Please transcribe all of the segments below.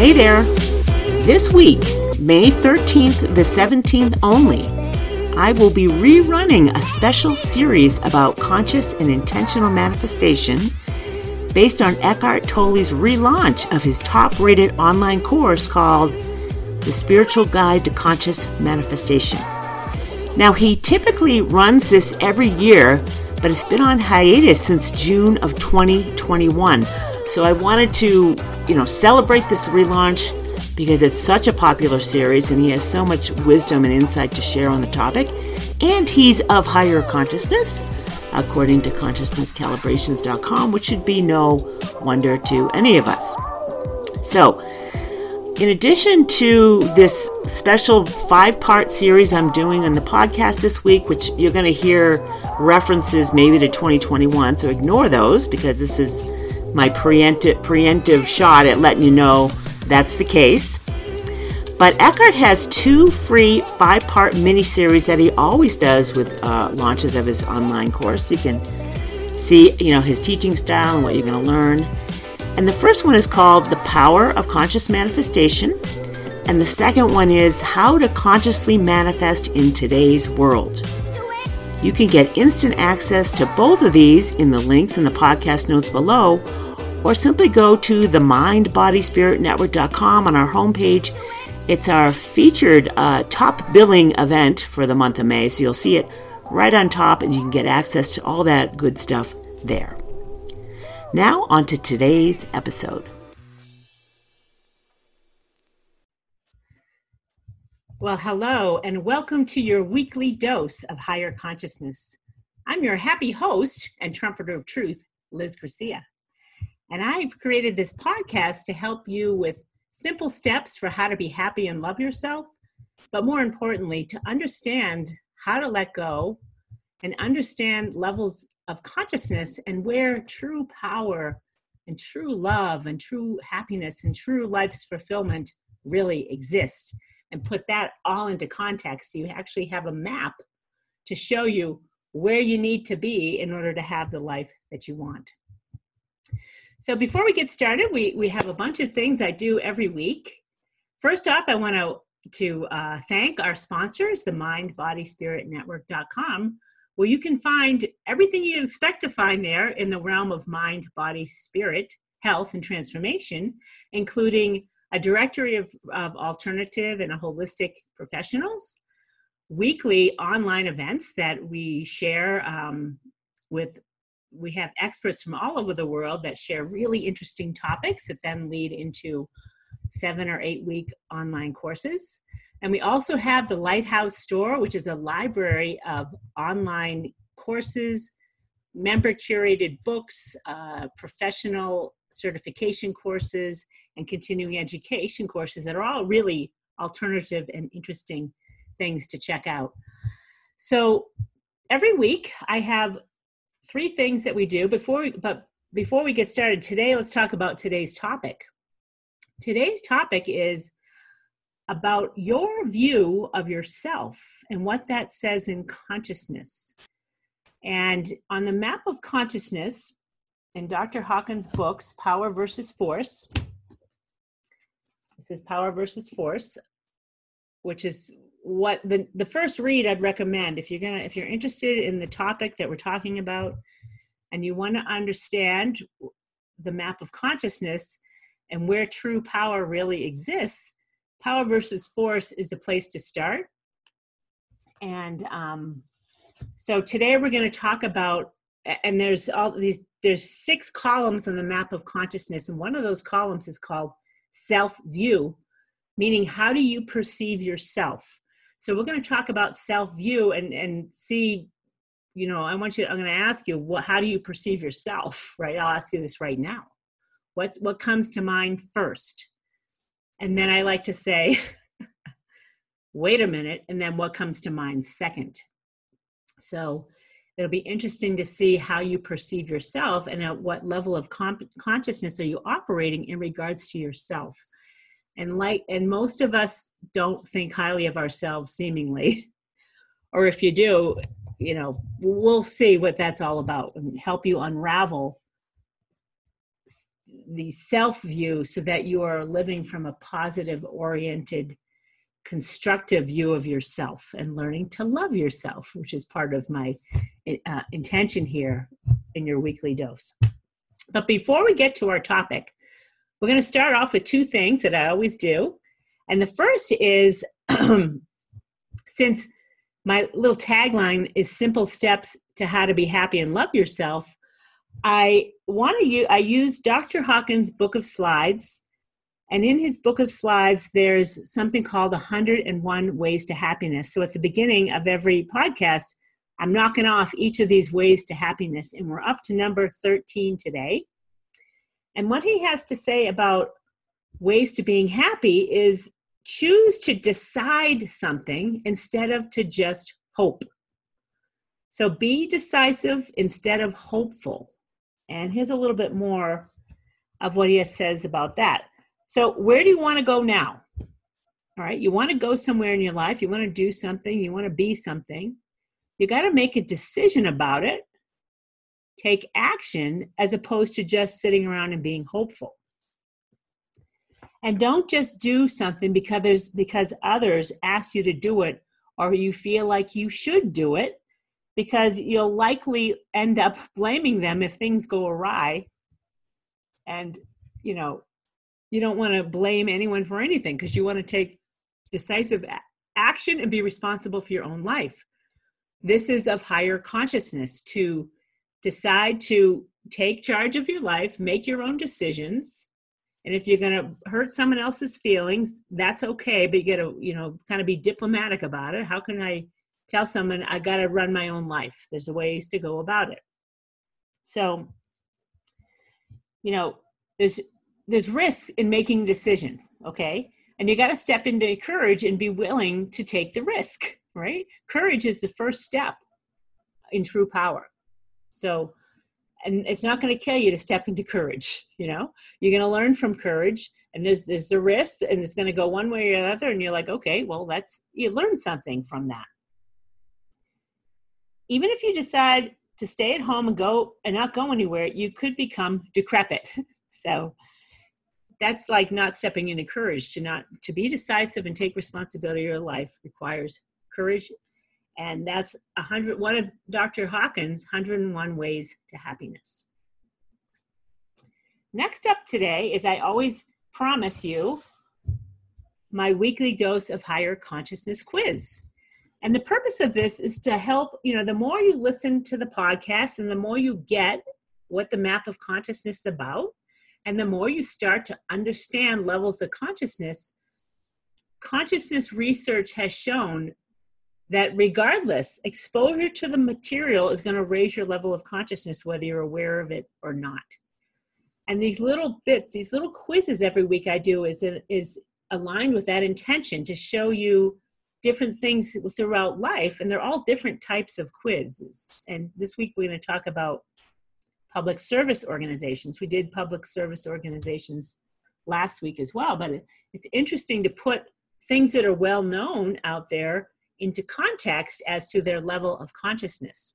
Hey there! This week, May 13th the 17th only, I will be rerunning a special series about conscious and intentional manifestation based on Eckhart Tolle's relaunch of his top rated online course called The Spiritual Guide to Conscious Manifestation. Now, he typically runs this every year, but it's been on hiatus since June of 2021. So I wanted to, you know, celebrate this relaunch because it's such a popular series and he has so much wisdom and insight to share on the topic. And he's of higher consciousness, according to consciousnesscalibrations.com, which should be no wonder to any of us. So, in addition to this special five part series I'm doing on the podcast this week, which you're going to hear references maybe to 2021, so ignore those because this is my preemptive, preemptive shot at letting you know that's the case. But Eckhart has two free five part mini series that he always does with uh, launches of his online course. You can see, you know, his teaching style and what you're going to learn. And the first one is called The Power of Conscious Manifestation. And the second one is How to Consciously Manifest in Today's World. You can get instant access to both of these in the links in the podcast notes below, or simply go to the mindbodyspiritnetwork.com on our homepage. It's our featured uh, top billing event for the month of May, so you'll see it right on top and you can get access to all that good stuff there. Now, on to today's episode. Well, hello, and welcome to your weekly dose of higher consciousness. I'm your happy host and trumpeter of truth, Liz Garcia. And I've created this podcast to help you with simple steps for how to be happy and love yourself, but more importantly, to understand how to let go and understand levels of consciousness and where true power and true love and true happiness and true life's fulfillment really exist and put that all into context. You actually have a map to show you where you need to be in order to have the life that you want. So before we get started, we, we have a bunch of things I do every week. First off, I want to to uh, thank our sponsors, the mindbodyspiritnetwork.com, where you can find everything you expect to find there in the realm of mind, body, spirit, health, and transformation, including a directory of, of alternative and holistic professionals, weekly online events that we share um, with we have experts from all over the world that share really interesting topics that then lead into seven or eight week online courses. And we also have the lighthouse store which is a library of online courses member curated books uh, professional certification courses and continuing education courses that are all really alternative and interesting things to check out. So every week I have three things that we do before but before we get started today let's talk about today's topic. Today's topic is about your view of yourself and what that says in consciousness. And on the map of consciousness, in Dr. Hawkins' books, Power versus Force. This is Power versus Force, which is what the, the first read I'd recommend if you're gonna if you're interested in the topic that we're talking about and you want to understand the map of consciousness and where true power really exists, Power versus Force is the place to start. And um, so today we're going to talk about and there's all these there's six columns on the map of consciousness and one of those columns is called self view meaning how do you perceive yourself? So we're going to talk about self view and and see you know i want you i'm going to ask you what how do you perceive yourself right? I'll ask you this right now. What what comes to mind first? And then i like to say wait a minute and then what comes to mind second? So it'll be interesting to see how you perceive yourself and at what level of comp- consciousness are you operating in regards to yourself. And like and most of us don't think highly of ourselves seemingly. Or if you do you know we'll see what that's all about and help you unravel the self view so that you are living from a positive oriented constructive view of yourself and learning to love yourself which is part of my uh, intention here in your weekly dose. But before we get to our topic we're going to start off with two things that i always do. And the first is since my little tagline is simple steps to how to be happy and love yourself i want to use i use dr hawkins book of slides and in his book of slides there's something called 101 ways to happiness so at the beginning of every podcast i'm knocking off each of these ways to happiness and we're up to number 13 today and what he has to say about ways to being happy is choose to decide something instead of to just hope. So be decisive instead of hopeful. And here's a little bit more of what he says about that. So, where do you want to go now? All right, you want to go somewhere in your life, you want to do something, you want to be something. You got to make a decision about it, take action, as opposed to just sitting around and being hopeful and don't just do something because there's because others ask you to do it or you feel like you should do it because you'll likely end up blaming them if things go awry and you know you don't want to blame anyone for anything because you want to take decisive action and be responsible for your own life. This is of higher consciousness to decide to take charge of your life make your own decisions and if you're going to hurt someone else's feelings that's okay but you got to you know kind of be diplomatic about it. How can i tell someone i got to run my own life. There's ways to go about it. So you know there's there's risk in making a decision okay? And you got to step into courage and be willing to take the risk right? Courage is the first step in true power. So and it's not going to kill you to step into courage you know? You're going to learn from courage and there's there's the risk and it's going to go one way or the other and you're like okay well that's you learn something from that. Even if you decide to stay at home and go and not go anywhere you could become decrepit. So that's like not stepping into courage to not to be decisive and take responsibility of your life requires courage. And that's a hundred one of dr hawkins 101 ways to happiness. Next up today is i always promise you my weekly dose of higher consciousness quiz. And the purpose of this is to help you know the more you listen to the podcast and the more you get what the map of consciousness is about and the more you start to understand levels of consciousness consciousness research has shown that regardless, exposure to the material is going to raise your level of consciousness, whether you're aware of it or not. And these little bits, these little quizzes every week I do is, is aligned with that intention to show you different things throughout life. And they're all different types of quizzes. And this week we're going to talk about public service organizations. We did public service organizations last week as well, but it's interesting to put things that are well known out there into context as to their level of consciousness.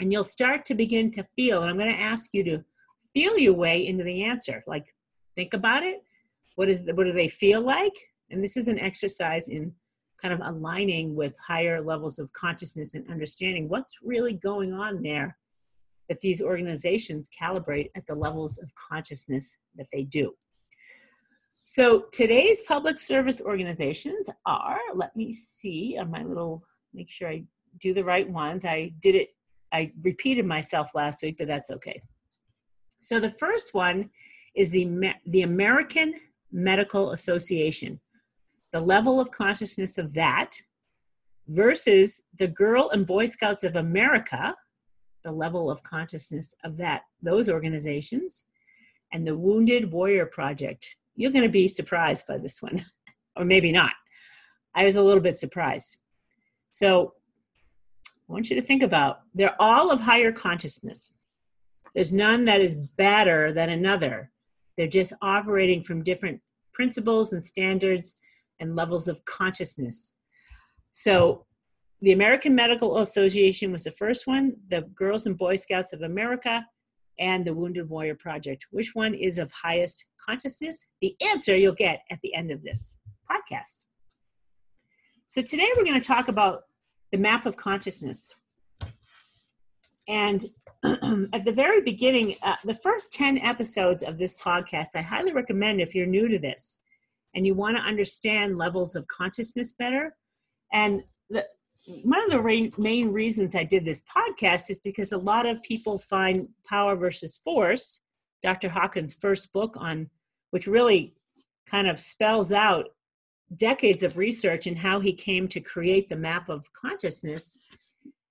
And you'll start to begin to feel, and I'm going to ask you to feel your way into the answer. Like, think about it. What is what do they feel like? And this is an exercise in kind of aligning with higher levels of consciousness and understanding what's really going on there that these organizations calibrate at the levels of consciousness that they do. So today's public service organizations are, let me see on my little, make sure I do the right ones. I did it, I repeated myself last week, but that's okay. So the first one is the, the American Medical Association, the level of consciousness of that versus the Girl and Boy Scouts of America, the level of consciousness of that, those organizations, and the Wounded Warrior Project, you're going to be surprised by this one, or maybe not. I was a little bit surprised. So I want you to think about they're all of higher consciousness. There's none that is better than another. They're just operating from different principles and standards and levels of consciousness. So the American Medical Association was the first one, the Girls and Boy Scouts of America, and the Wounded Warrior Project. Which one is of highest consciousness? The answer you'll get at the end of this podcast. So today we're going to talk about the map of consciousness. And at the very beginning, uh, the first 10 episodes of this podcast, I highly recommend if you're new to this and you want to understand levels of consciousness better. And the, one of the main reasons I did this podcast is because a lot of people find Power versus Force, Dr. Hawkins' first book on, which really kind of spells out decades of research and how he came to create the map of consciousness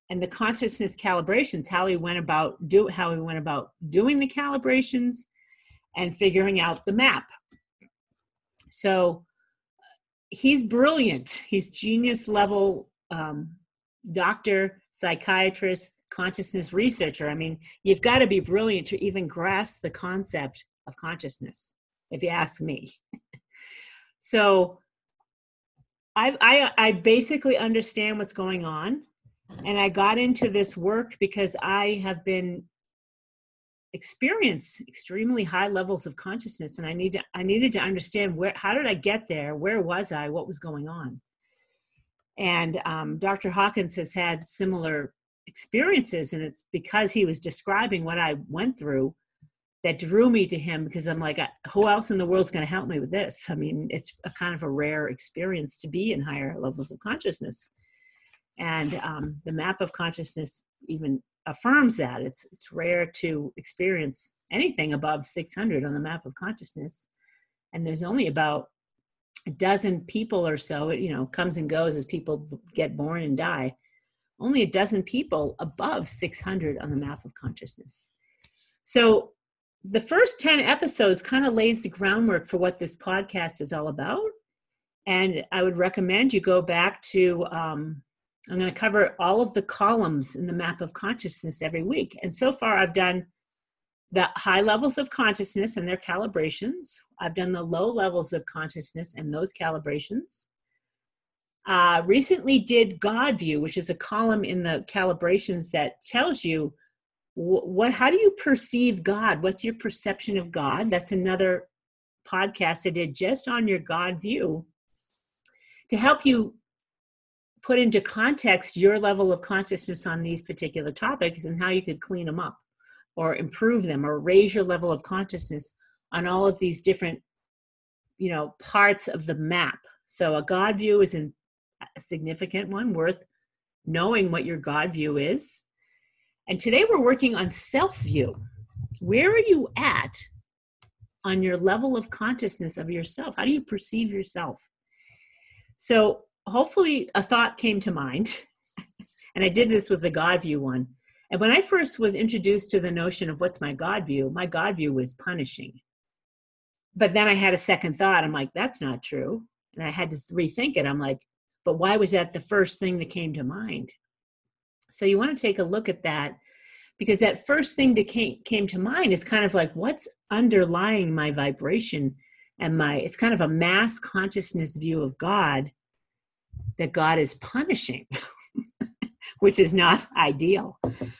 and the consciousness calibrations how he went about do how he went about doing the calibrations and figuring out the map so he's brilliant he's genius level um, doctor psychiatrist consciousness researcher. I mean you've got to be brilliant to even grasp the concept of consciousness if you ask me. So I, I i basically understand what's going on and i got into this work because i have been experience extremely high levels of consciousness and i need to i needed to understand where how did i get there? Where was i? What was going on and um, dr hawkins has had similar experiences and it's because he was describing what i went through that drew me to him because i'm like who else in the world's going to help me with this? I mean it's a kind of a rare experience to be in higher levels of consciousness. And um, the map of consciousness even affirms that. It's it's rare to experience anything above 600 on the map of consciousness and there's only about a dozen people or so you know comes and goes as people get born and die. Only a dozen people above 600 on the map of consciousness. So the first 10 episodes kind of lays the groundwork for what this podcast is all about. And i would recommend you go back to um, I'm going to cover all of the columns in the map of consciousness every week. And so far, I've done the high levels of consciousness and their calibrations. I've done the low levels of consciousness and those calibrations. Uh, recently did God view, which is a column in the calibrations that tells you what, what how do you perceive God? What's your perception of God? That's another podcast I did just on your God view to help you put into context your level of consciousness on these particular topics and how you could clean them up or improve them or raise your level of consciousness on all of these different you know parts of the map so a god view is a significant one worth knowing what your god view is and today we're working on self view where are you at on your level of consciousness of yourself how do you perceive yourself so hopefully a thought came to mind. and I did this with the God view one. And when I first was introduced to the notion of what's my God view, my God view was punishing. But then I had a second thought. I'm like, that's not true. And I had to rethink it. I'm like, but why was that the first thing that came to mind? So you want to take a look at that because that first thing that came, came to mind is kind of like what's underlying my vibration and my, it's kind of a mass consciousness view of God that God is punishing, which is not ideal.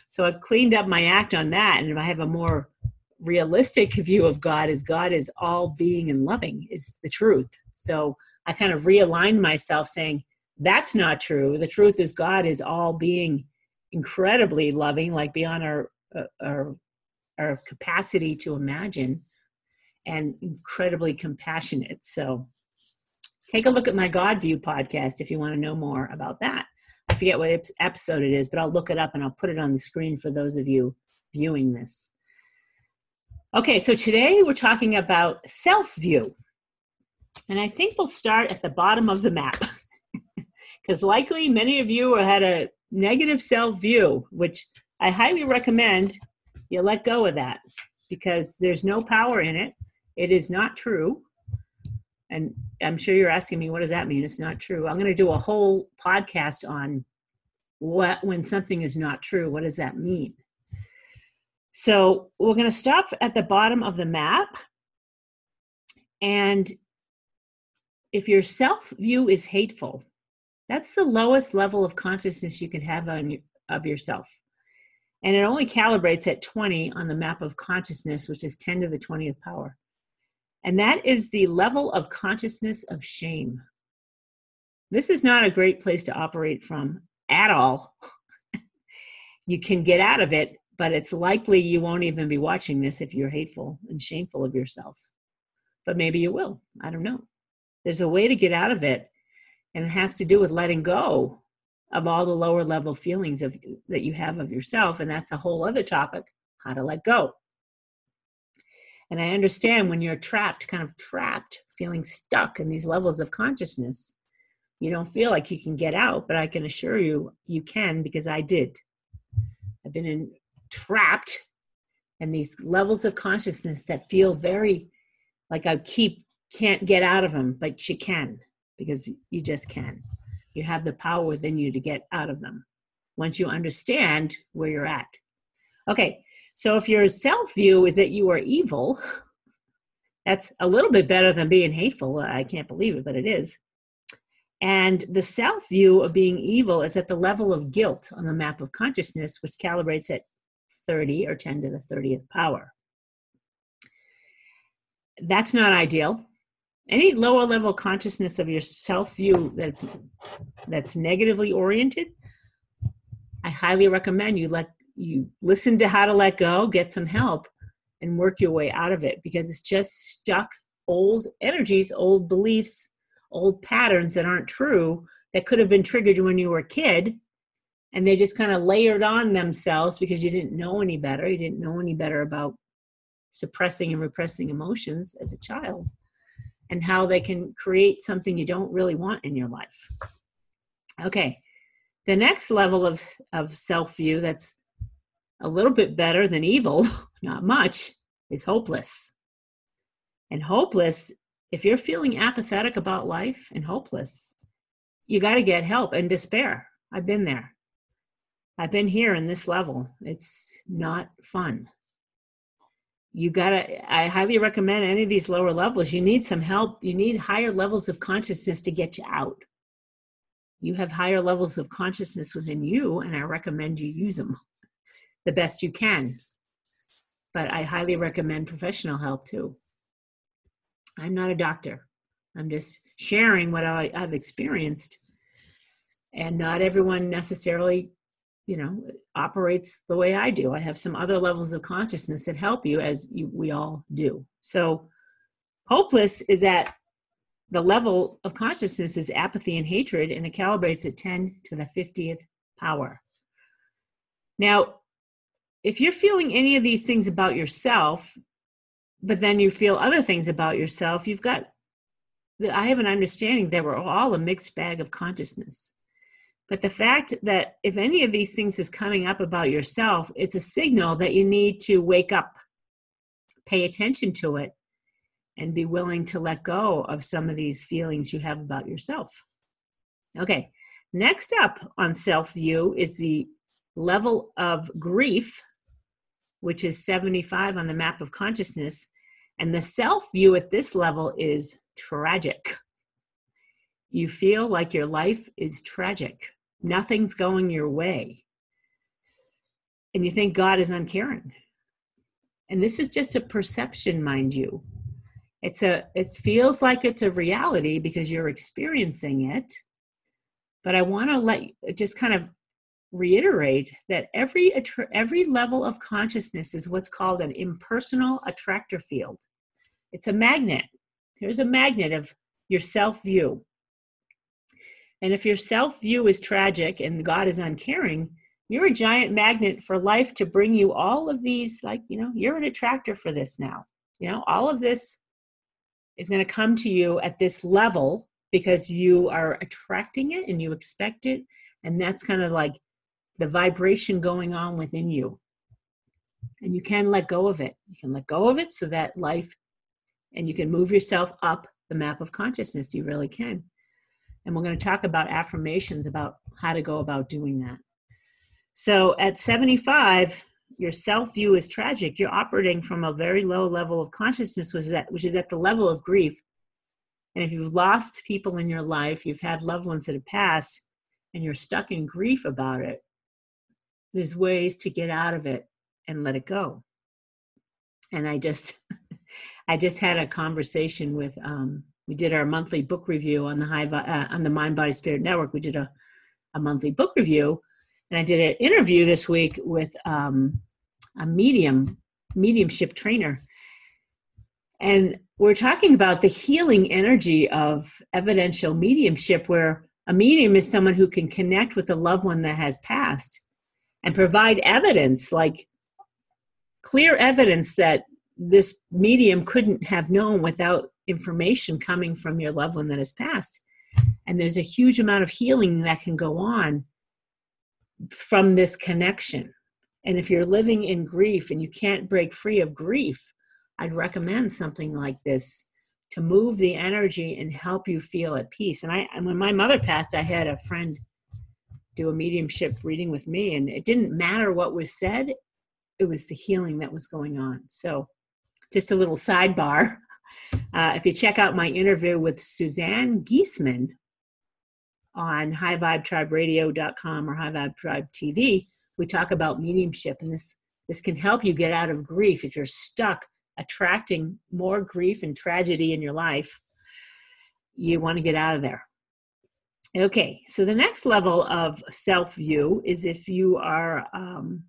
So I've cleaned up my act on that, and I have a more realistic view of God as God is all being and loving is the truth. So I kind of realigned myself saying, that's not true. The truth is God is all being incredibly loving, like beyond our, uh, our, our capacity to imagine, and incredibly compassionate. So take a look at my God View podcast if you want to know more about that. I forget what episode it is, but I'll look it up and I'll put it on the screen for those of you viewing this. Okay, so today we're talking about self view. And I think we'll start at the bottom of the map because likely many of you had a negative self view, which I highly recommend you let go of that because there's no power in it. It is not true. And I'm sure you're asking me, what does that mean? It's not true. I'm going to do a whole podcast on what when something is not true. What does that mean? So we're going to stop at the bottom of the map. And if your self view is hateful, that's the lowest level of consciousness you can have on, of yourself. And it only calibrates at 20 on the map of consciousness, which is 10 to the 20th power. And that is the level of consciousness of shame. This is not a great place to operate from at all. you can get out of it, but it's likely you won't even be watching this if you're hateful and shameful of yourself. But maybe you will. I don't know. There's a way to get out of it, and it has to do with letting go of all the lower level feelings of that you have of yourself and that's a whole other topic how to let go and i understand when you're trapped kind of trapped feeling stuck in these levels of consciousness you don't feel like you can get out but i can assure you you can because i did i've been in trapped and these levels of consciousness that feel very like i keep can't get out of them but you can because you just can you have the power within you to get out of them once you understand where you're at. Okay, so if your self view is that you are evil, that's a little bit better than being hateful. I can't believe it, but it is. And the self view of being evil is at the level of guilt on the map of consciousness, which calibrates at 30 or 10 to the 30th power. That's not ideal any lower level consciousness of your self view that's that's negatively oriented i highly recommend you let you listen to how to let go get some help and work your way out of it because it's just stuck old energies old beliefs old patterns that aren't true that could have been triggered when you were a kid and they just kind of layered on themselves because you didn't know any better you didn't know any better about suppressing and repressing emotions as a child and how they can create something you don't really want in your life. Okay, the next level of, of self view that's a little bit better than evil, not much, is hopeless. And hopeless, if you're feeling apathetic about life and hopeless, you got to get help and despair. I've been there. I've been here in this level. It's not fun you gotta i highly recommend any of these lower levels you need some help you need higher levels of consciousness to get you out you have higher levels of consciousness within you and i recommend you use them the best you can. But i highly recommend professional help too. I'm not a doctor. I'm just sharing what I, i've experienced. And not everyone necessarily you know operates the way i do. I have some other levels of consciousness that help you as you, we all do. So hopeless is at the level of consciousness is apathy and hatred and it calibrates at 10 to the 50th power. Now if you're feeling any of these things about yourself but then you feel other things about yourself you've got i have an understanding that we're all a mixed bag of consciousness but the fact that if any of these things is coming up about yourself, it's a signal that you need to wake up, pay attention to it, and be willing to let go of some of these feelings you have about yourself. Okay, next up on self view is the level of grief, which is 75 on the map of consciousness. And the self view at this level is tragic. You feel like your life is tragic nothing's going your way and you think god is uncaring and this is just a perception mind you it's a it feels like it's a reality because you're experiencing it but i want to let just kind of reiterate that every every level of consciousness is what's called an impersonal attractor field it's a magnet there's a magnet of your self view and if your self view is tragic and God is uncaring, you're a giant magnet for life to bring you all of these, like, you know, you're an attractor for this now. You know, all of this is going to come to you at this level because you are attracting it and you expect it. And that's kind of like the vibration going on within you. And you can let go of it. You can let go of it so that life, and you can move yourself up the map of consciousness. You really can. And we're going to talk about affirmations about how to go about doing that. So at 75, your self view is tragic. You're operating from a very low level of consciousness, which is, at, which is at the level of grief. And if you've lost people in your life, you've had loved ones that have passed, and you're stuck in grief about it, there's ways to get out of it and let it go. And I just, I just had a conversation with. Um, we did our monthly book review on the high uh, on the Mind Body Spirit Network. We did a a monthly book review, and I did an interview this week with um, a medium mediumship trainer, and we're talking about the healing energy of evidential mediumship, where a medium is someone who can connect with a loved one that has passed and provide evidence, like clear evidence that this medium couldn't have known without information coming from your loved one that has passed. And there's a huge amount of healing that can go on from this connection. And if you're living in grief and you can't break free of grief, I'd recommend something like this to move the energy and help you feel at peace. And I, and when my mother passed, I had a friend do a mediumship reading with me, and it didn't matter what was said; it was the healing that was going on. So, just a little sidebar. Uh, if you check out my interview with Suzanne Giesemann on highvibetriberadio.com or High Vibe TV, we talk about mediumship, and this this can help you get out of grief if you're stuck attracting more grief and tragedy in your life. You want to get out of there. Okay, so the next level of self view is if you are um,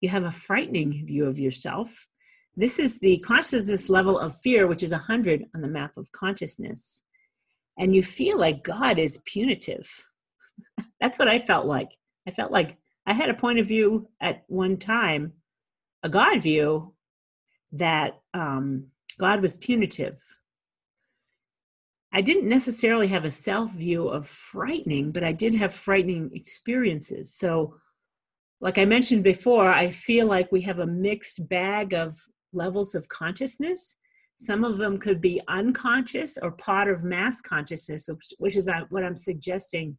you have a frightening view of yourself. This is the consciousness level of fear, which is 100 on the map of consciousness. And you feel like God is punitive. That's what I felt like. I felt like I had a point of view at one time, a God view, that um, God was punitive I didn't necessarily have a self view of frightening, but I did have frightening experiences. So, like I mentioned before, I feel like we have a mixed bag of levels of consciousness. Some of them could be unconscious or part of mass consciousness, which is uh, what I'm suggesting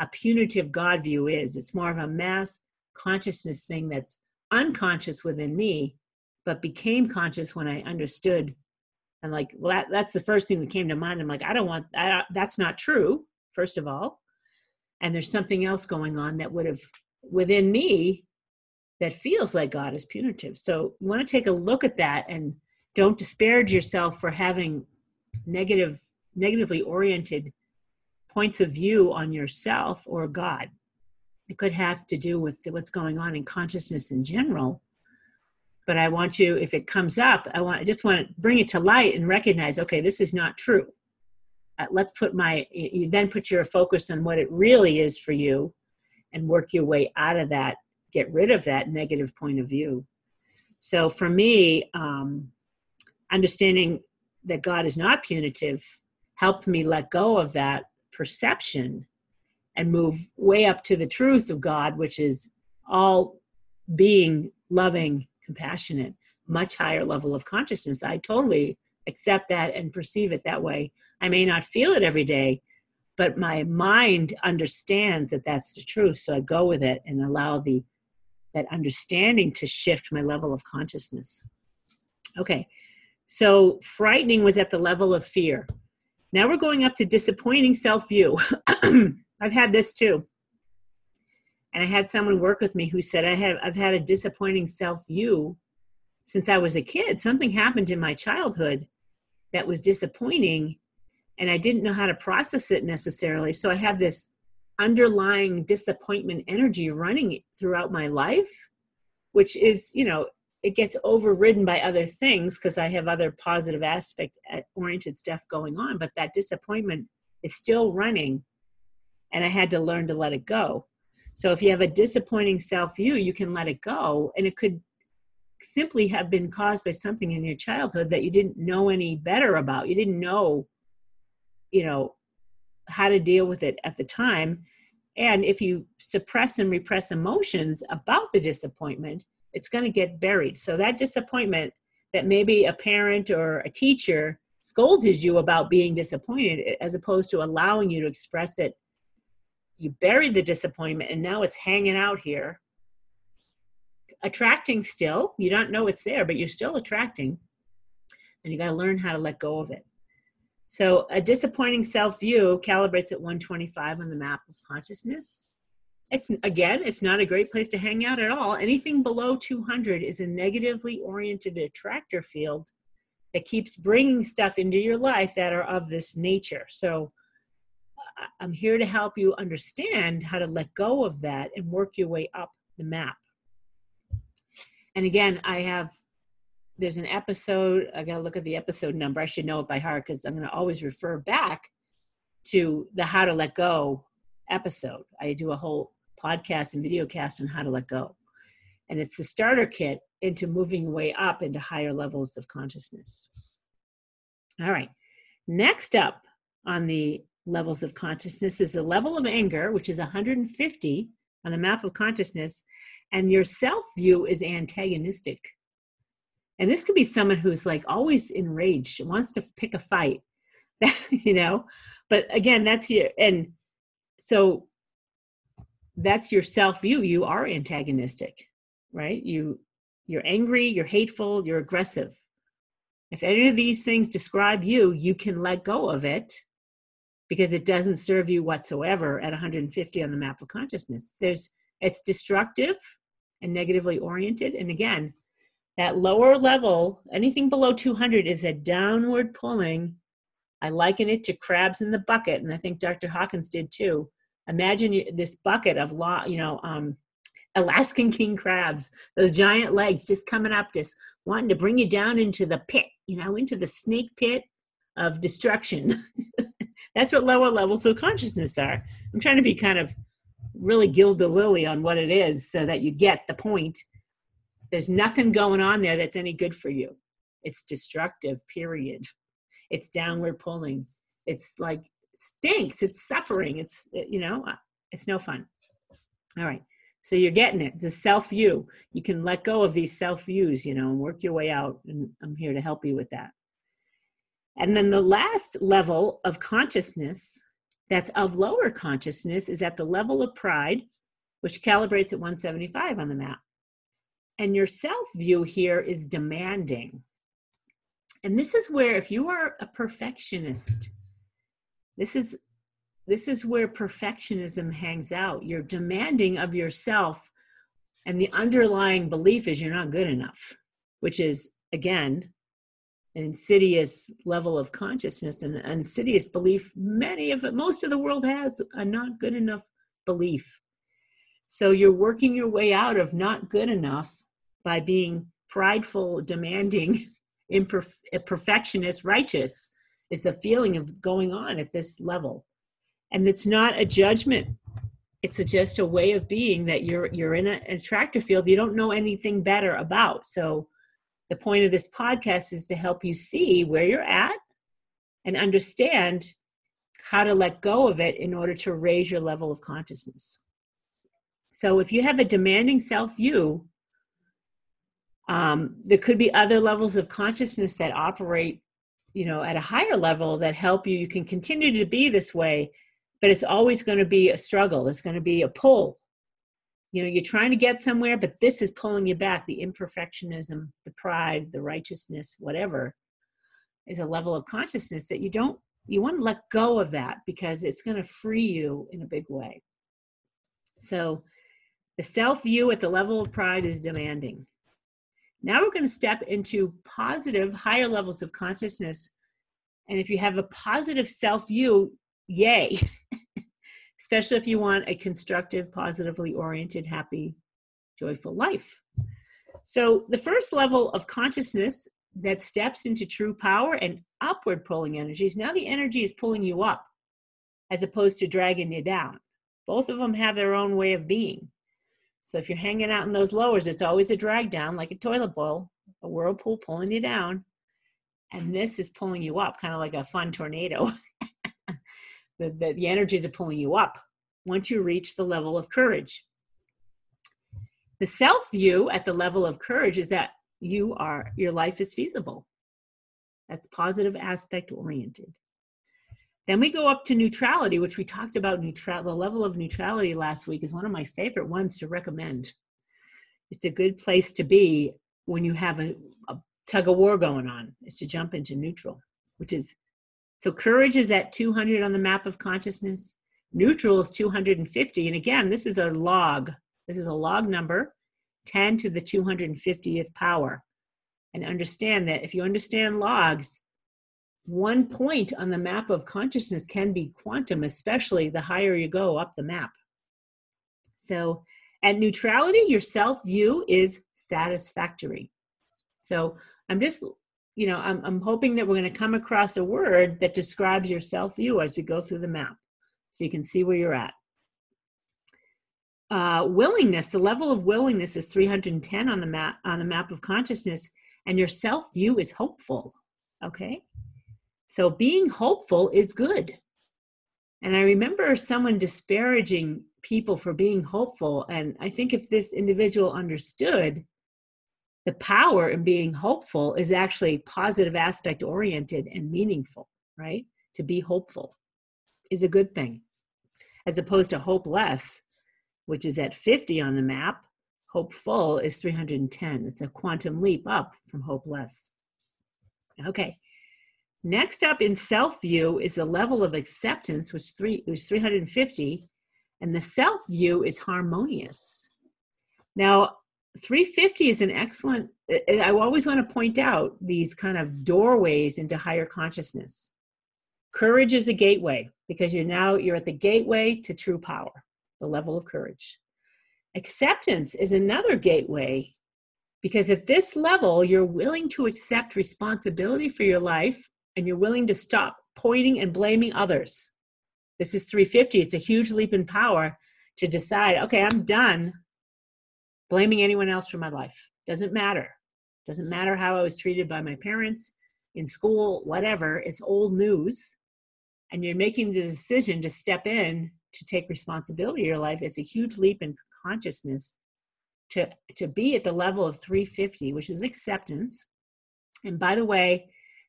a punitive God view is. It's more of a mass consciousness thing that's unconscious within me, but became conscious when I understood and like well that, that's the first thing that came to mind. I'm like i don't want I, that's not true first of all. And there's something else going on that would have within me that feels like god is punitive. So you want to take a look at that and don't disparage yourself for having negative negatively oriented points of view on yourself or god. It could have to do with what's going on in consciousness in general but I want you, if it comes up, I want I just want to bring it to light and recognize, okay, this is not true. Uh, let's put my you then put your focus on what it really is for you and work your way out of that, get rid of that negative point of view. So for me, um, understanding that God is not punitive helped me let go of that perception and move way up to the truth of God, which is all being loving compassionate, much higher level of consciousness. I totally accept that and perceive it that way. I may not feel it every day, but my mind understands that that's the truth. So I go with it and allow the that understanding to shift my level of consciousness. Okay, so frightening was at the level of fear. Now we're going up to disappointing self view. I've had this too and I had someone work with me who said I have I've had a disappointing self view since I was a kid. Something happened in my childhood that was disappointing and I didn't know how to process it necessarily. So I have this underlying disappointment energy running throughout my life, which is, you know, it gets overridden by other things because I have other positive aspect uh, oriented stuff going on, but that disappointment is still running and I had to learn to let it go. So if you have a disappointing self view, you can let it go. And it could simply have been caused by something in your childhood that you didn't know any better about. You didn't know, you know, how to deal with it at the time. And if you suppress and repress emotions about the disappointment, it's going to get buried. So that disappointment that maybe a parent or a teacher scolded you about being disappointed as opposed to allowing you to express it you buried the disappointment and now it's hanging out here attracting still you don't know it's there but you're still attracting and you got to learn how to let go of it so a disappointing self view calibrates at 125 on the map of consciousness it's again, it's not a great place to hang out at all. Anything below 200 is a negatively oriented attractor field that keeps bringing stuff into your life that are of this nature. So I'm here to help you understand how to let go of that and work your way up the map. And again, I have there's an episode. I got to look at the episode number. I should know it by heart because I'm going to always refer back to the How to Let Go episode. I do a whole podcast and video cast on how to let go. And it's the starter kit into moving way up into higher levels of consciousness. All right. Next up on the levels of consciousness is the level of anger, which is 150 on the map of consciousness, and your self view is antagonistic. And this could be someone who's like always enraged, wants to pick a fight, you know. But again, that's your and so that's your self view. You are antagonistic, right? You you're angry, you're hateful, you're aggressive. If any of these things describe you, you can let go of it because it doesn't serve you whatsoever at 150 on the map of consciousness. There's it's destructive and negatively oriented. And again, that lower level, anything below 200 is a downward pulling. I liken it to crabs in the bucket, and I think Dr. Hawkins did too. Imagine this bucket of law, you know, um, Alaskan king crabs, those giant legs just coming up, just wanting to bring you down into the pit, you know, into the snake pit of destruction. That's what lower levels of consciousness are. I'm trying to be kind of really gild the lily on what it is so that you get the point. There's nothing going on there that's any good for you. It's destructive, period. It's downward pulling. It's like stinks. It's suffering. It's, you know, it's no fun. All right. So you're getting it. The self view. You can let go of these self views, you know, and work your way out. And I'm here to help you with that. And then the last level of consciousness that's of lower consciousness is at the level of pride, which calibrates at 175 on the map. And your self view here is demanding. And this is where, if you are a perfectionist, this is this is where perfectionism hangs out. You're demanding of yourself, and the underlying belief is you're not good enough, which is again an insidious level of consciousness and an insidious belief. Many of it most of the world has a not good enough belief. So you're working your way out of not good enough by being prideful demanding imperf- perfectionist righteous is the feeling of going on at this level. And it's not a judgment. It's a, just a way of being that you're you're in a, an attractor field you don't know anything better about. So the point of this podcast is to help you see where you're at and understand how to let go of it in order to raise your level of consciousness. So, if you have a demanding self view, um, there could be other levels of consciousness that operate, you know, at a higher level that help you. You can continue to be this way, but it's always going to be a struggle. It's going to be a pull you know you're trying to get somewhere but this is pulling you back. The imperfectionism the pride the righteousness whatever is a level of consciousness that you don't you want to let go of that because it's going to free you in a big way. So the self view at the level of pride is demanding. Now we're going to step into positive higher levels of consciousness and if you have a positive self view yay especially if you want a constructive, positively oriented, happy, joyful life. So, the first level of consciousness that steps into true power and upward pulling energies, now the energy is pulling you up as opposed to dragging you down. Both of them have their own way of being. So, if you're hanging out in those lowers, it's always a drag down like a toilet bowl, a whirlpool pulling you down. And this is pulling you up, kind of like a fun tornado. the, the, the energies are pulling you up once you reach the level of courage. The self view at the level of courage is that you are, your life is feasible. That's positive aspect oriented. Then we go up to neutrality, which we talked about neutral the level of neutrality last week is one of my favorite ones to recommend. It's a good place to be when you have a, a tug of war going on, is to jump into neutral, which is so courage is at 200 on the map of consciousness. Neutral is 250. And again, this is a log. This is a log number, 10 to the 250th power. And understand that if you understand logs, one point on the map of consciousness can be quantum, especially the higher you go up the map. So at neutrality, your self view is satisfactory. So I'm just, you know, I'm, I'm hoping that we're going to come across a word that describes your self view as we go through the map so you can see where you're at. Uh, willingness, the level of willingness is 310 on the map on the map of consciousness, and your self view is hopeful. Okay, so being hopeful is good. And I remember someone disparaging people for being hopeful, and I think if this individual understood the power in being hopeful is actually positive aspect oriented and meaningful, right? To be hopeful is a good thing as opposed to hopeless, which is at 50 on the map. Hopeful is 310. It's a quantum leap up from hopeless. Okay. Next up in self view is the level of acceptance, which three is 350, and the self view is harmonious. Now, 350 is an excellent, I always want to point out these kind of doorways into higher consciousness. Courage is a gateway because you're now you're at the gateway to true power, the level of courage. Acceptance is another gateway because at this level you're willing to accept responsibility for your life and you're willing to stop pointing and blaming others. This is 350. It's a huge leap in power to decide, okay, I'm done blaming anyone else for my life. Doesn't matter. Doesn't matter how I was treated by my parents, in school, whatever. It's old news and you're making the decision to step in to take responsibility of your life it's a huge leap in consciousness to to be at the level of 350 which is acceptance and by the way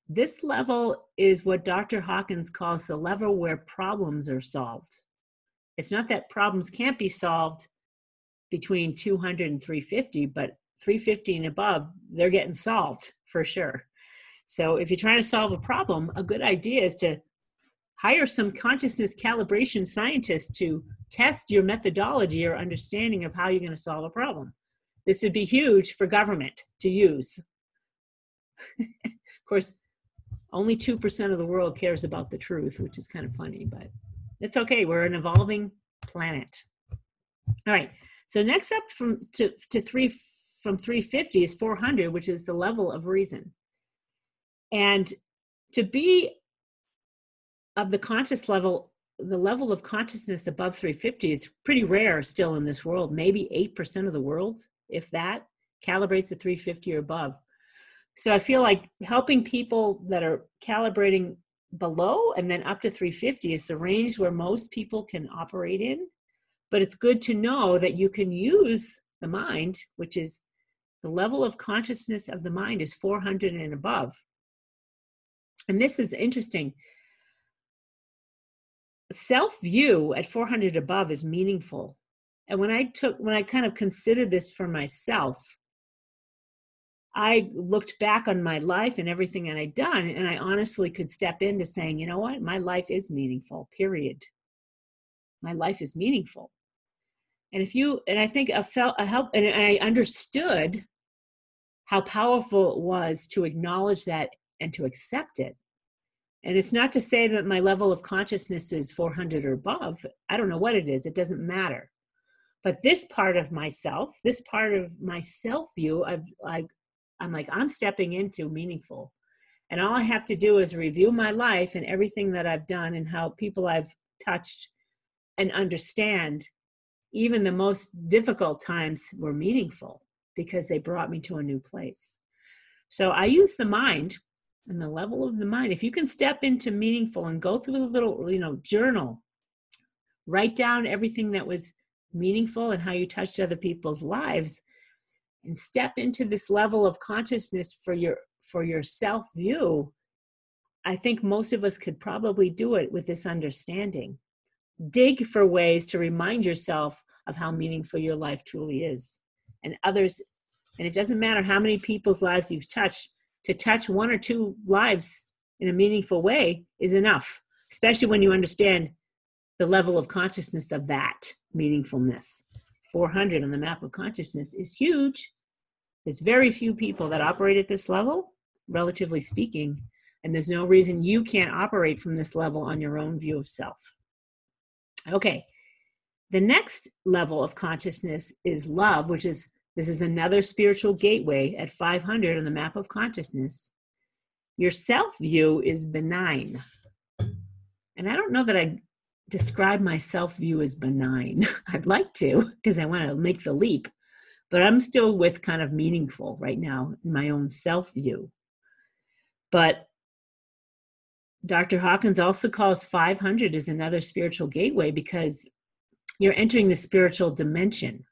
this level is what dr hawkins calls the level where problems are solved it's not that problems can't be solved between 200 and 350 but 350 and above they're getting solved for sure so if you're trying to solve a problem a good idea is to hire some consciousness calibration scientists to test your methodology or understanding of how you're going to solve a problem. This would be huge for government to use. of course, only 2% of the world cares about the truth, which is kind of funny, but it's okay. We're an evolving planet. All right. So next up from to, to three from 350 is 400, which is the level of reason. And to be of the conscious level the level of consciousness above 350 is pretty rare still in this world. Maybe 8% of the world if that calibrates at 350 or above. So i feel like helping people that are calibrating below and then up to 350 is the range where most people can operate in but it's good to know that you can use the mind which is the level of consciousness of the mind is 400 and above. And this is interesting. Self view at 400 above is meaningful. And when i took when i kind of considered this for myself i looked back on my life and everything that i'd done and i honestly could step into saying you know what? My life is meaningful period. My life is meaningful and if you and i think i felt i help and i understood how powerful it was to acknowledge that and to accept it and it's not to say that my level of consciousness is 400 or above. I don't know what it is, it doesn't matter. But this part of myself, this part of my self view, I've, I, I'm like, I'm stepping into meaningful. And all I have to do is review my life and everything that I've done and how people I've touched and understand even the most difficult times were meaningful because they brought me to a new place. So I use the mind and the level of the mind if you can step into meaningful and go through a little you know journal write down everything that was meaningful and how you touched other people's lives and step into this level of consciousness for your for your self view i think most of us could probably do it with this understanding dig for ways to remind yourself of how meaningful your life truly is and others and it doesn't matter how many people's lives you've touched to touch one or two lives in a meaningful way is enough, especially when you understand the level of consciousness of that meaningfulness. 400 on the map of consciousness is huge. There's very few people that operate at this level, relatively speaking, and there's no reason you can't operate from this level on your own view of self. Okay, the next level of consciousness is love, which is this is another spiritual gateway at 500 on the map of consciousness. Your self view is benign. And I don't know that I describe my self view as benign. I'd like to because I want to make the leap, but I'm still with kind of meaningful right now in my own self view. But Dr. Hawkins also calls 500 as another spiritual gateway because you're entering the spiritual dimension.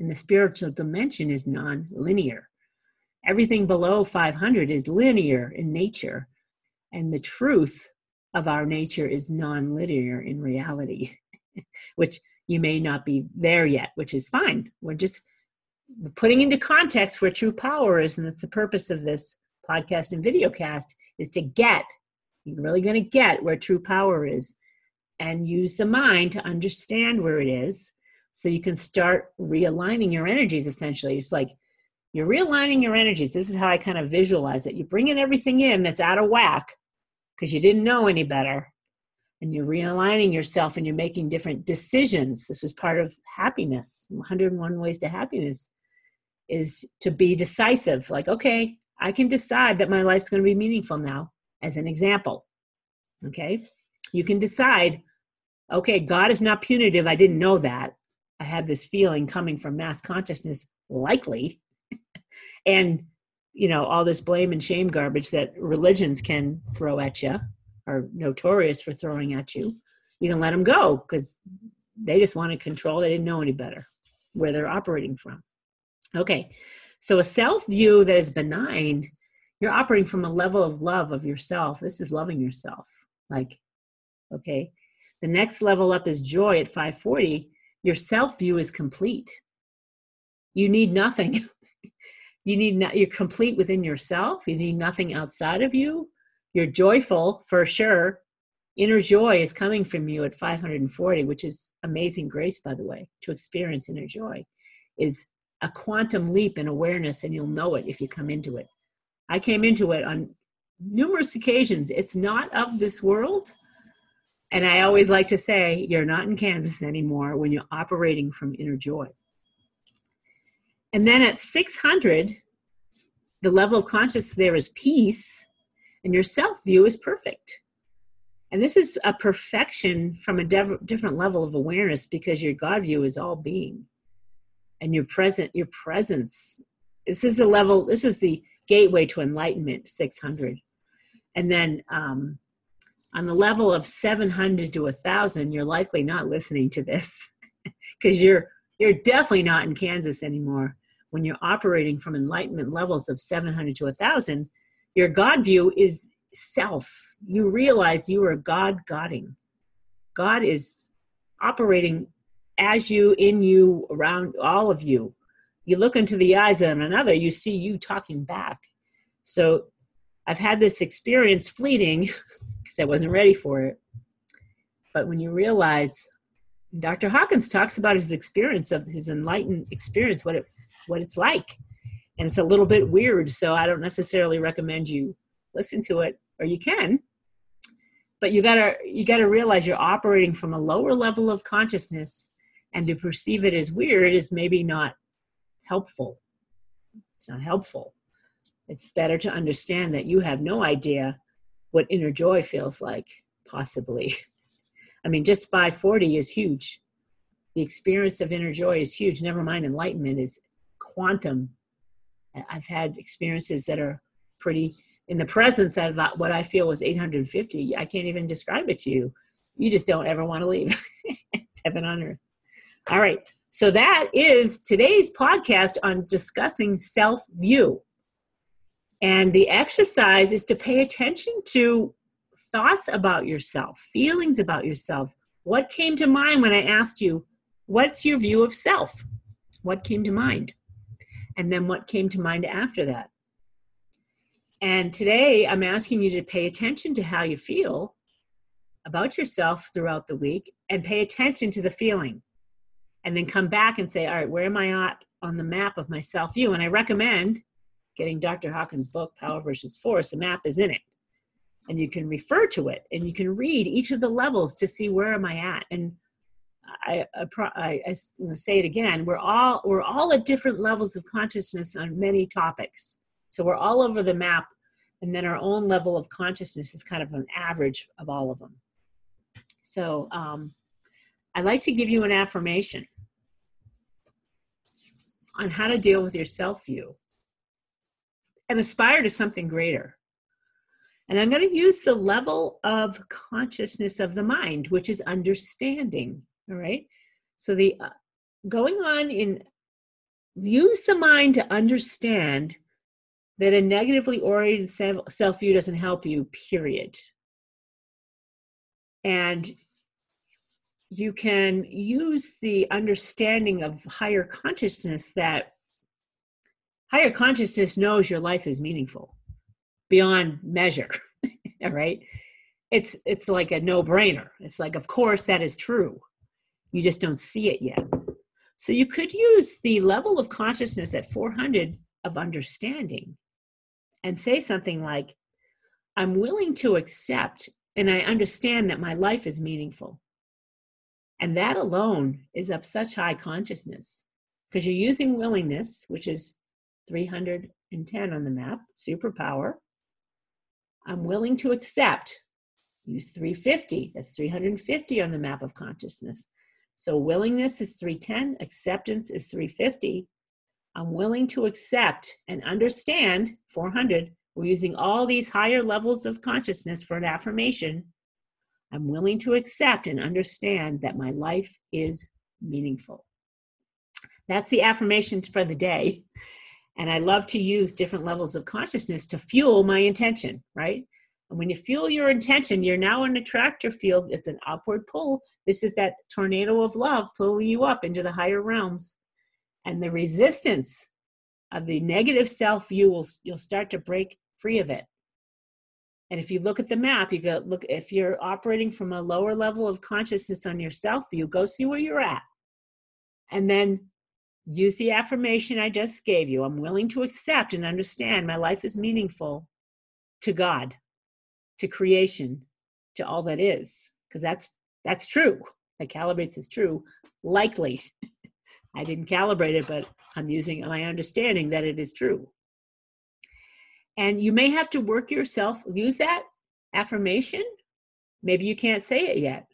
And the spiritual dimension is non linear. Everything below 500 is linear in nature. And the truth of our nature is non linear in reality, which you may not be there yet, which is fine. We're just putting into context where true power is. And that's the purpose of this podcast and video cast is to get, you're really going to get where true power is. And use the mind to understand where it is so you can start realigning your energies essentially. It's like you're realigning your energies. This is how i kind of visualize it. You're bringing everything in that's out of whack because you didn't know any better and you're realigning yourself and you're making different decisions. This is part of happiness. 101 ways to happiness is to be decisive. Like okay i can decide that my life's going to be meaningful now as an example okay you can decide, okay, God is not punitive. I didn't know that. I have this feeling coming from mass consciousness, likely. and, you know, all this blame and shame garbage that religions can throw at you are notorious for throwing at you. You can let them go because they just want to control. They didn't know any better where they're operating from. Okay, so a self view that is benign, you're operating from a level of love of yourself. This is loving yourself. Like, Okay. The next level up is joy at 540. Your self view is complete. You need nothing. you need not, you're complete within yourself. You need nothing outside of you. You're joyful for sure. Inner joy is coming from you at 540, which is amazing grace, by the way, to experience inner joy is a quantum leap in awareness, and you'll know it if you come into it. I came into it on numerous occasions. It's not of this world, and I always like to say, you're not in Kansas anymore when you're operating from inner joy. And then at 600, the level of consciousness there is peace, and your self view is perfect. And this is a perfection from a dev- different level of awareness because your God view is all being. And your present, your presence. This is the level, this is the gateway to enlightenment, 600. And then um, on the level of 700 to 1000 you're likely not listening to this because you're you're definitely not in kansas anymore. When you're operating from enlightenment levels of 700 to 1000 your god view is self. You realize you are god godding god is operating as you in you around all of you you look into the eyes of another you see you talking back so i've had this experience fleeting because I wasn't ready for it. But when you realize, Dr. Hawkins talks about his experience of his enlightened experience, what it what it's like, and it's a little bit weird. So I don't necessarily recommend you listen to it, or you can. But you gotta you gotta realize you're operating from a lower level of consciousness, and to perceive it as weird is maybe not helpful. It's not helpful. It's better to understand that you have no idea what inner joy feels like, possibly. I mean, just 540 is huge. The experience of inner joy is huge. Never mind enlightenment is quantum. I've had experiences that are pretty in the presence of uh, what I feel was 850. I can't even describe it to you. You just don't ever want to leave. Heaven on earth. All right. So that is today's podcast on discussing self view. And the exercise is to pay attention to thoughts about yourself, feelings about yourself. What came to mind when I asked you, What's your view of self? What came to mind? And then what came to mind after that? And today I'm asking you to pay attention to how you feel about yourself throughout the week and pay attention to the feeling. And then come back and say, all right, where am I at on the map of my self view? And I recommend getting Dr. Hawkins' book, Power versus Force. The map is in it. And you can refer to it and you can read each of the levels to see where am I at. And I, I, I, I say it again, we're all, we're all at different levels of consciousness on many topics. So we're all over the map. And then our own level of consciousness is kind of an average of all of them. So um, I'd like to give you an affirmation on how to deal with your self view and aspire to something greater. And I'm going to use the level of consciousness of the mind, which is understanding. All right. So the uh, going on in use the mind to understand that a negatively oriented self view doesn't help you, period. And you can use the understanding of higher consciousness that higher consciousness knows your life is meaningful beyond measure all right? It's it's like a no-brainer. It's like of course that is true. You just don't see it yet. So you could use the level of consciousness at 400 of understanding and say something like i'm willing to accept and i understand that my life is meaningful and that alone is of such high consciousness because you're using willingness, which is 310 on the map, superpower. I'm willing to accept, use 350, that's 350 on the map of consciousness. So willingness is 310, acceptance is 350. I'm willing to accept and understand 400. We're using all these higher levels of consciousness for an affirmation I'm willing to accept and understand that my life is meaningful. That's the affirmation for the day. And I love to use different levels of consciousness to fuel my intention, right? And when you fuel your intention, you're now in attractor field. It's an upward pull. This is that tornado of love pulling you up into the higher realms. And the resistance of the negative self, you will you'll start to break free of it. And if you look at the map, you go look if you're operating from a lower level of consciousness on yourself, you go see where you're at. And then use the affirmation I just gave you. I'm willing to accept and understand my life is meaningful to God, to creation, to all that is. Because that's that's true. That calibrates is true. Likely. I didn't calibrate it, but I'm using my understanding that it is true. And you may have to work yourself, use that affirmation. Maybe you can't say it yet.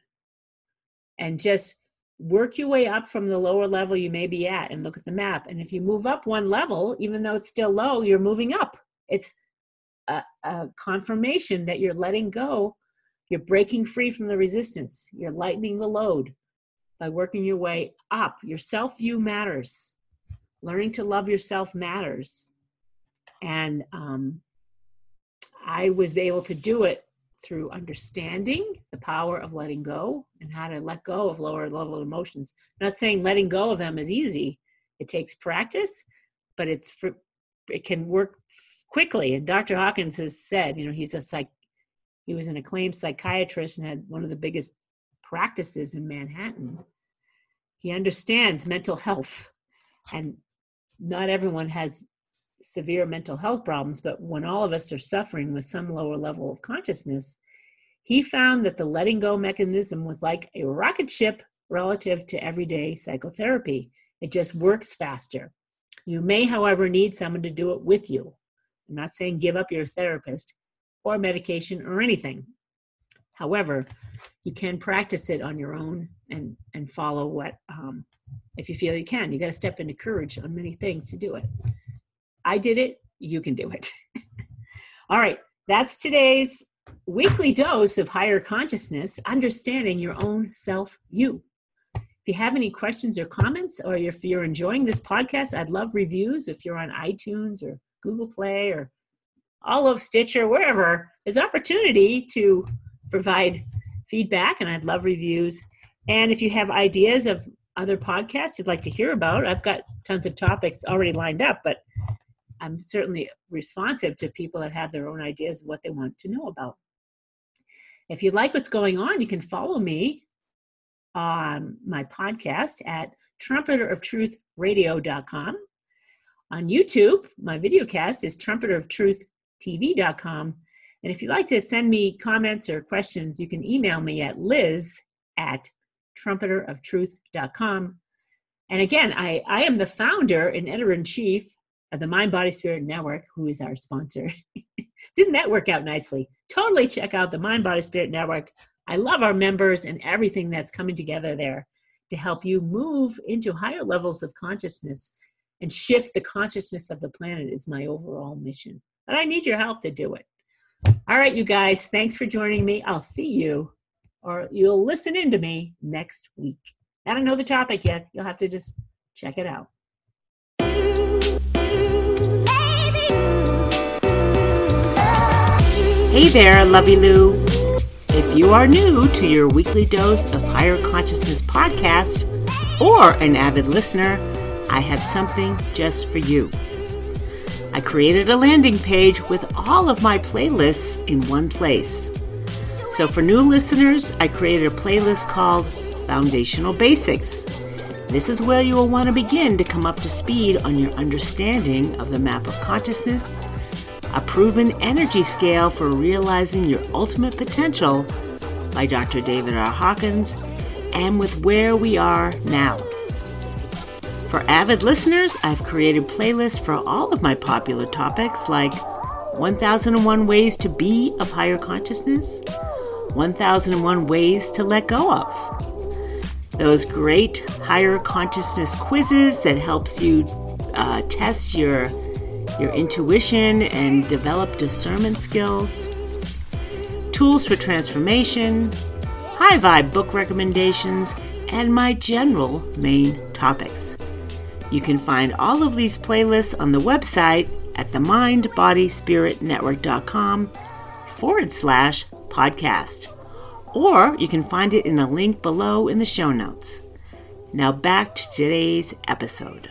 And just work your way up from the lower level you may be at and look at the map. And if you move up one level, even though it's still low, you're moving up. It's a, a confirmation that you're letting go. You're breaking free from the resistance. You're lightening the load by working your way up. Your self view matters. Learning to love yourself matters and um, I was able to do it through understanding the power of letting go and how to let go of lower level emotions. I'm not saying letting go of them is easy. It takes practice, but it's for, it can work quickly. And Dr. Hawkins has said, you know, he's a psych, he was an acclaimed psychiatrist and had one of the biggest practices in Manhattan. He understands mental health, and not everyone has severe mental health problems, but when all of us are suffering with some lower level of consciousness, he found that the letting go mechanism was like a rocket ship relative to everyday psychotherapy. It just works faster. You may, however, need someone to do it with you. I'm not saying give up your therapist or medication or anything. However, you can practice it on your own and and follow what um, if you feel you can. You got to step into courage on many things to do it. I did it, you can do it. All right, that's today's weekly dose of higher consciousness, understanding your own self you. If you have any questions or comments, or if you're enjoying this podcast, I'd love reviews. If you're on iTunes or Google Play or all of Stitcher, wherever, there's opportunity to provide feedback, and I'd love reviews. And if you have ideas of other podcasts you'd like to hear about, I've got tons of topics already lined up, but I'm certainly responsive to people that have their own ideas of what they want to know about. If you like what's going on, you can follow me on my podcast at trumpeteroftruthradio.com. On YouTube, my video cast is trumpeteroftruth.tv.com. And if you'd like to send me comments or questions, you can email me at liz at trumpeteroftruth.com. And again, I, I am the founder and editor in chief the Mind Body Spirit Network, who is our sponsor. Didn't that work out nicely? Totally check out the Mind Body Spirit Network. I love our members and everything that's coming together there to help you move into higher levels of consciousness and shift the consciousness of the planet is my overall mission. But I need your help to do it. All right, you guys, thanks for joining me. I'll see you, or you'll listen in to me next week. I don't know the topic yet. You'll have to just check it out. Hey there, Lovey Lou. If you are new to your weekly dose of higher consciousness podcast or an avid listener, I have something just for you. I created a landing page with all of my playlists in one place. So for new listeners, I created a playlist called Foundational Basics. This is where you will want to begin to come up to speed on your understanding of the map of consciousness a proven energy scale for realizing your ultimate potential by Dr. David R. Hawkins, and with where we are now. For avid listeners, I've created playlists for all of my popular topics like 1001 Ways to Be of Higher Consciousness, 1001 Ways to Let Go of. Those great higher consciousness quizzes that helps you uh, test your your intuition and develop discernment skills, tools for transformation, high vibe book recommendations, and my general main topics. You can find all of these playlists on the website at themindbodyspiritnetwork.com forward slash podcast. Or you can find it in a link below in the show notes. Now back to today's episode.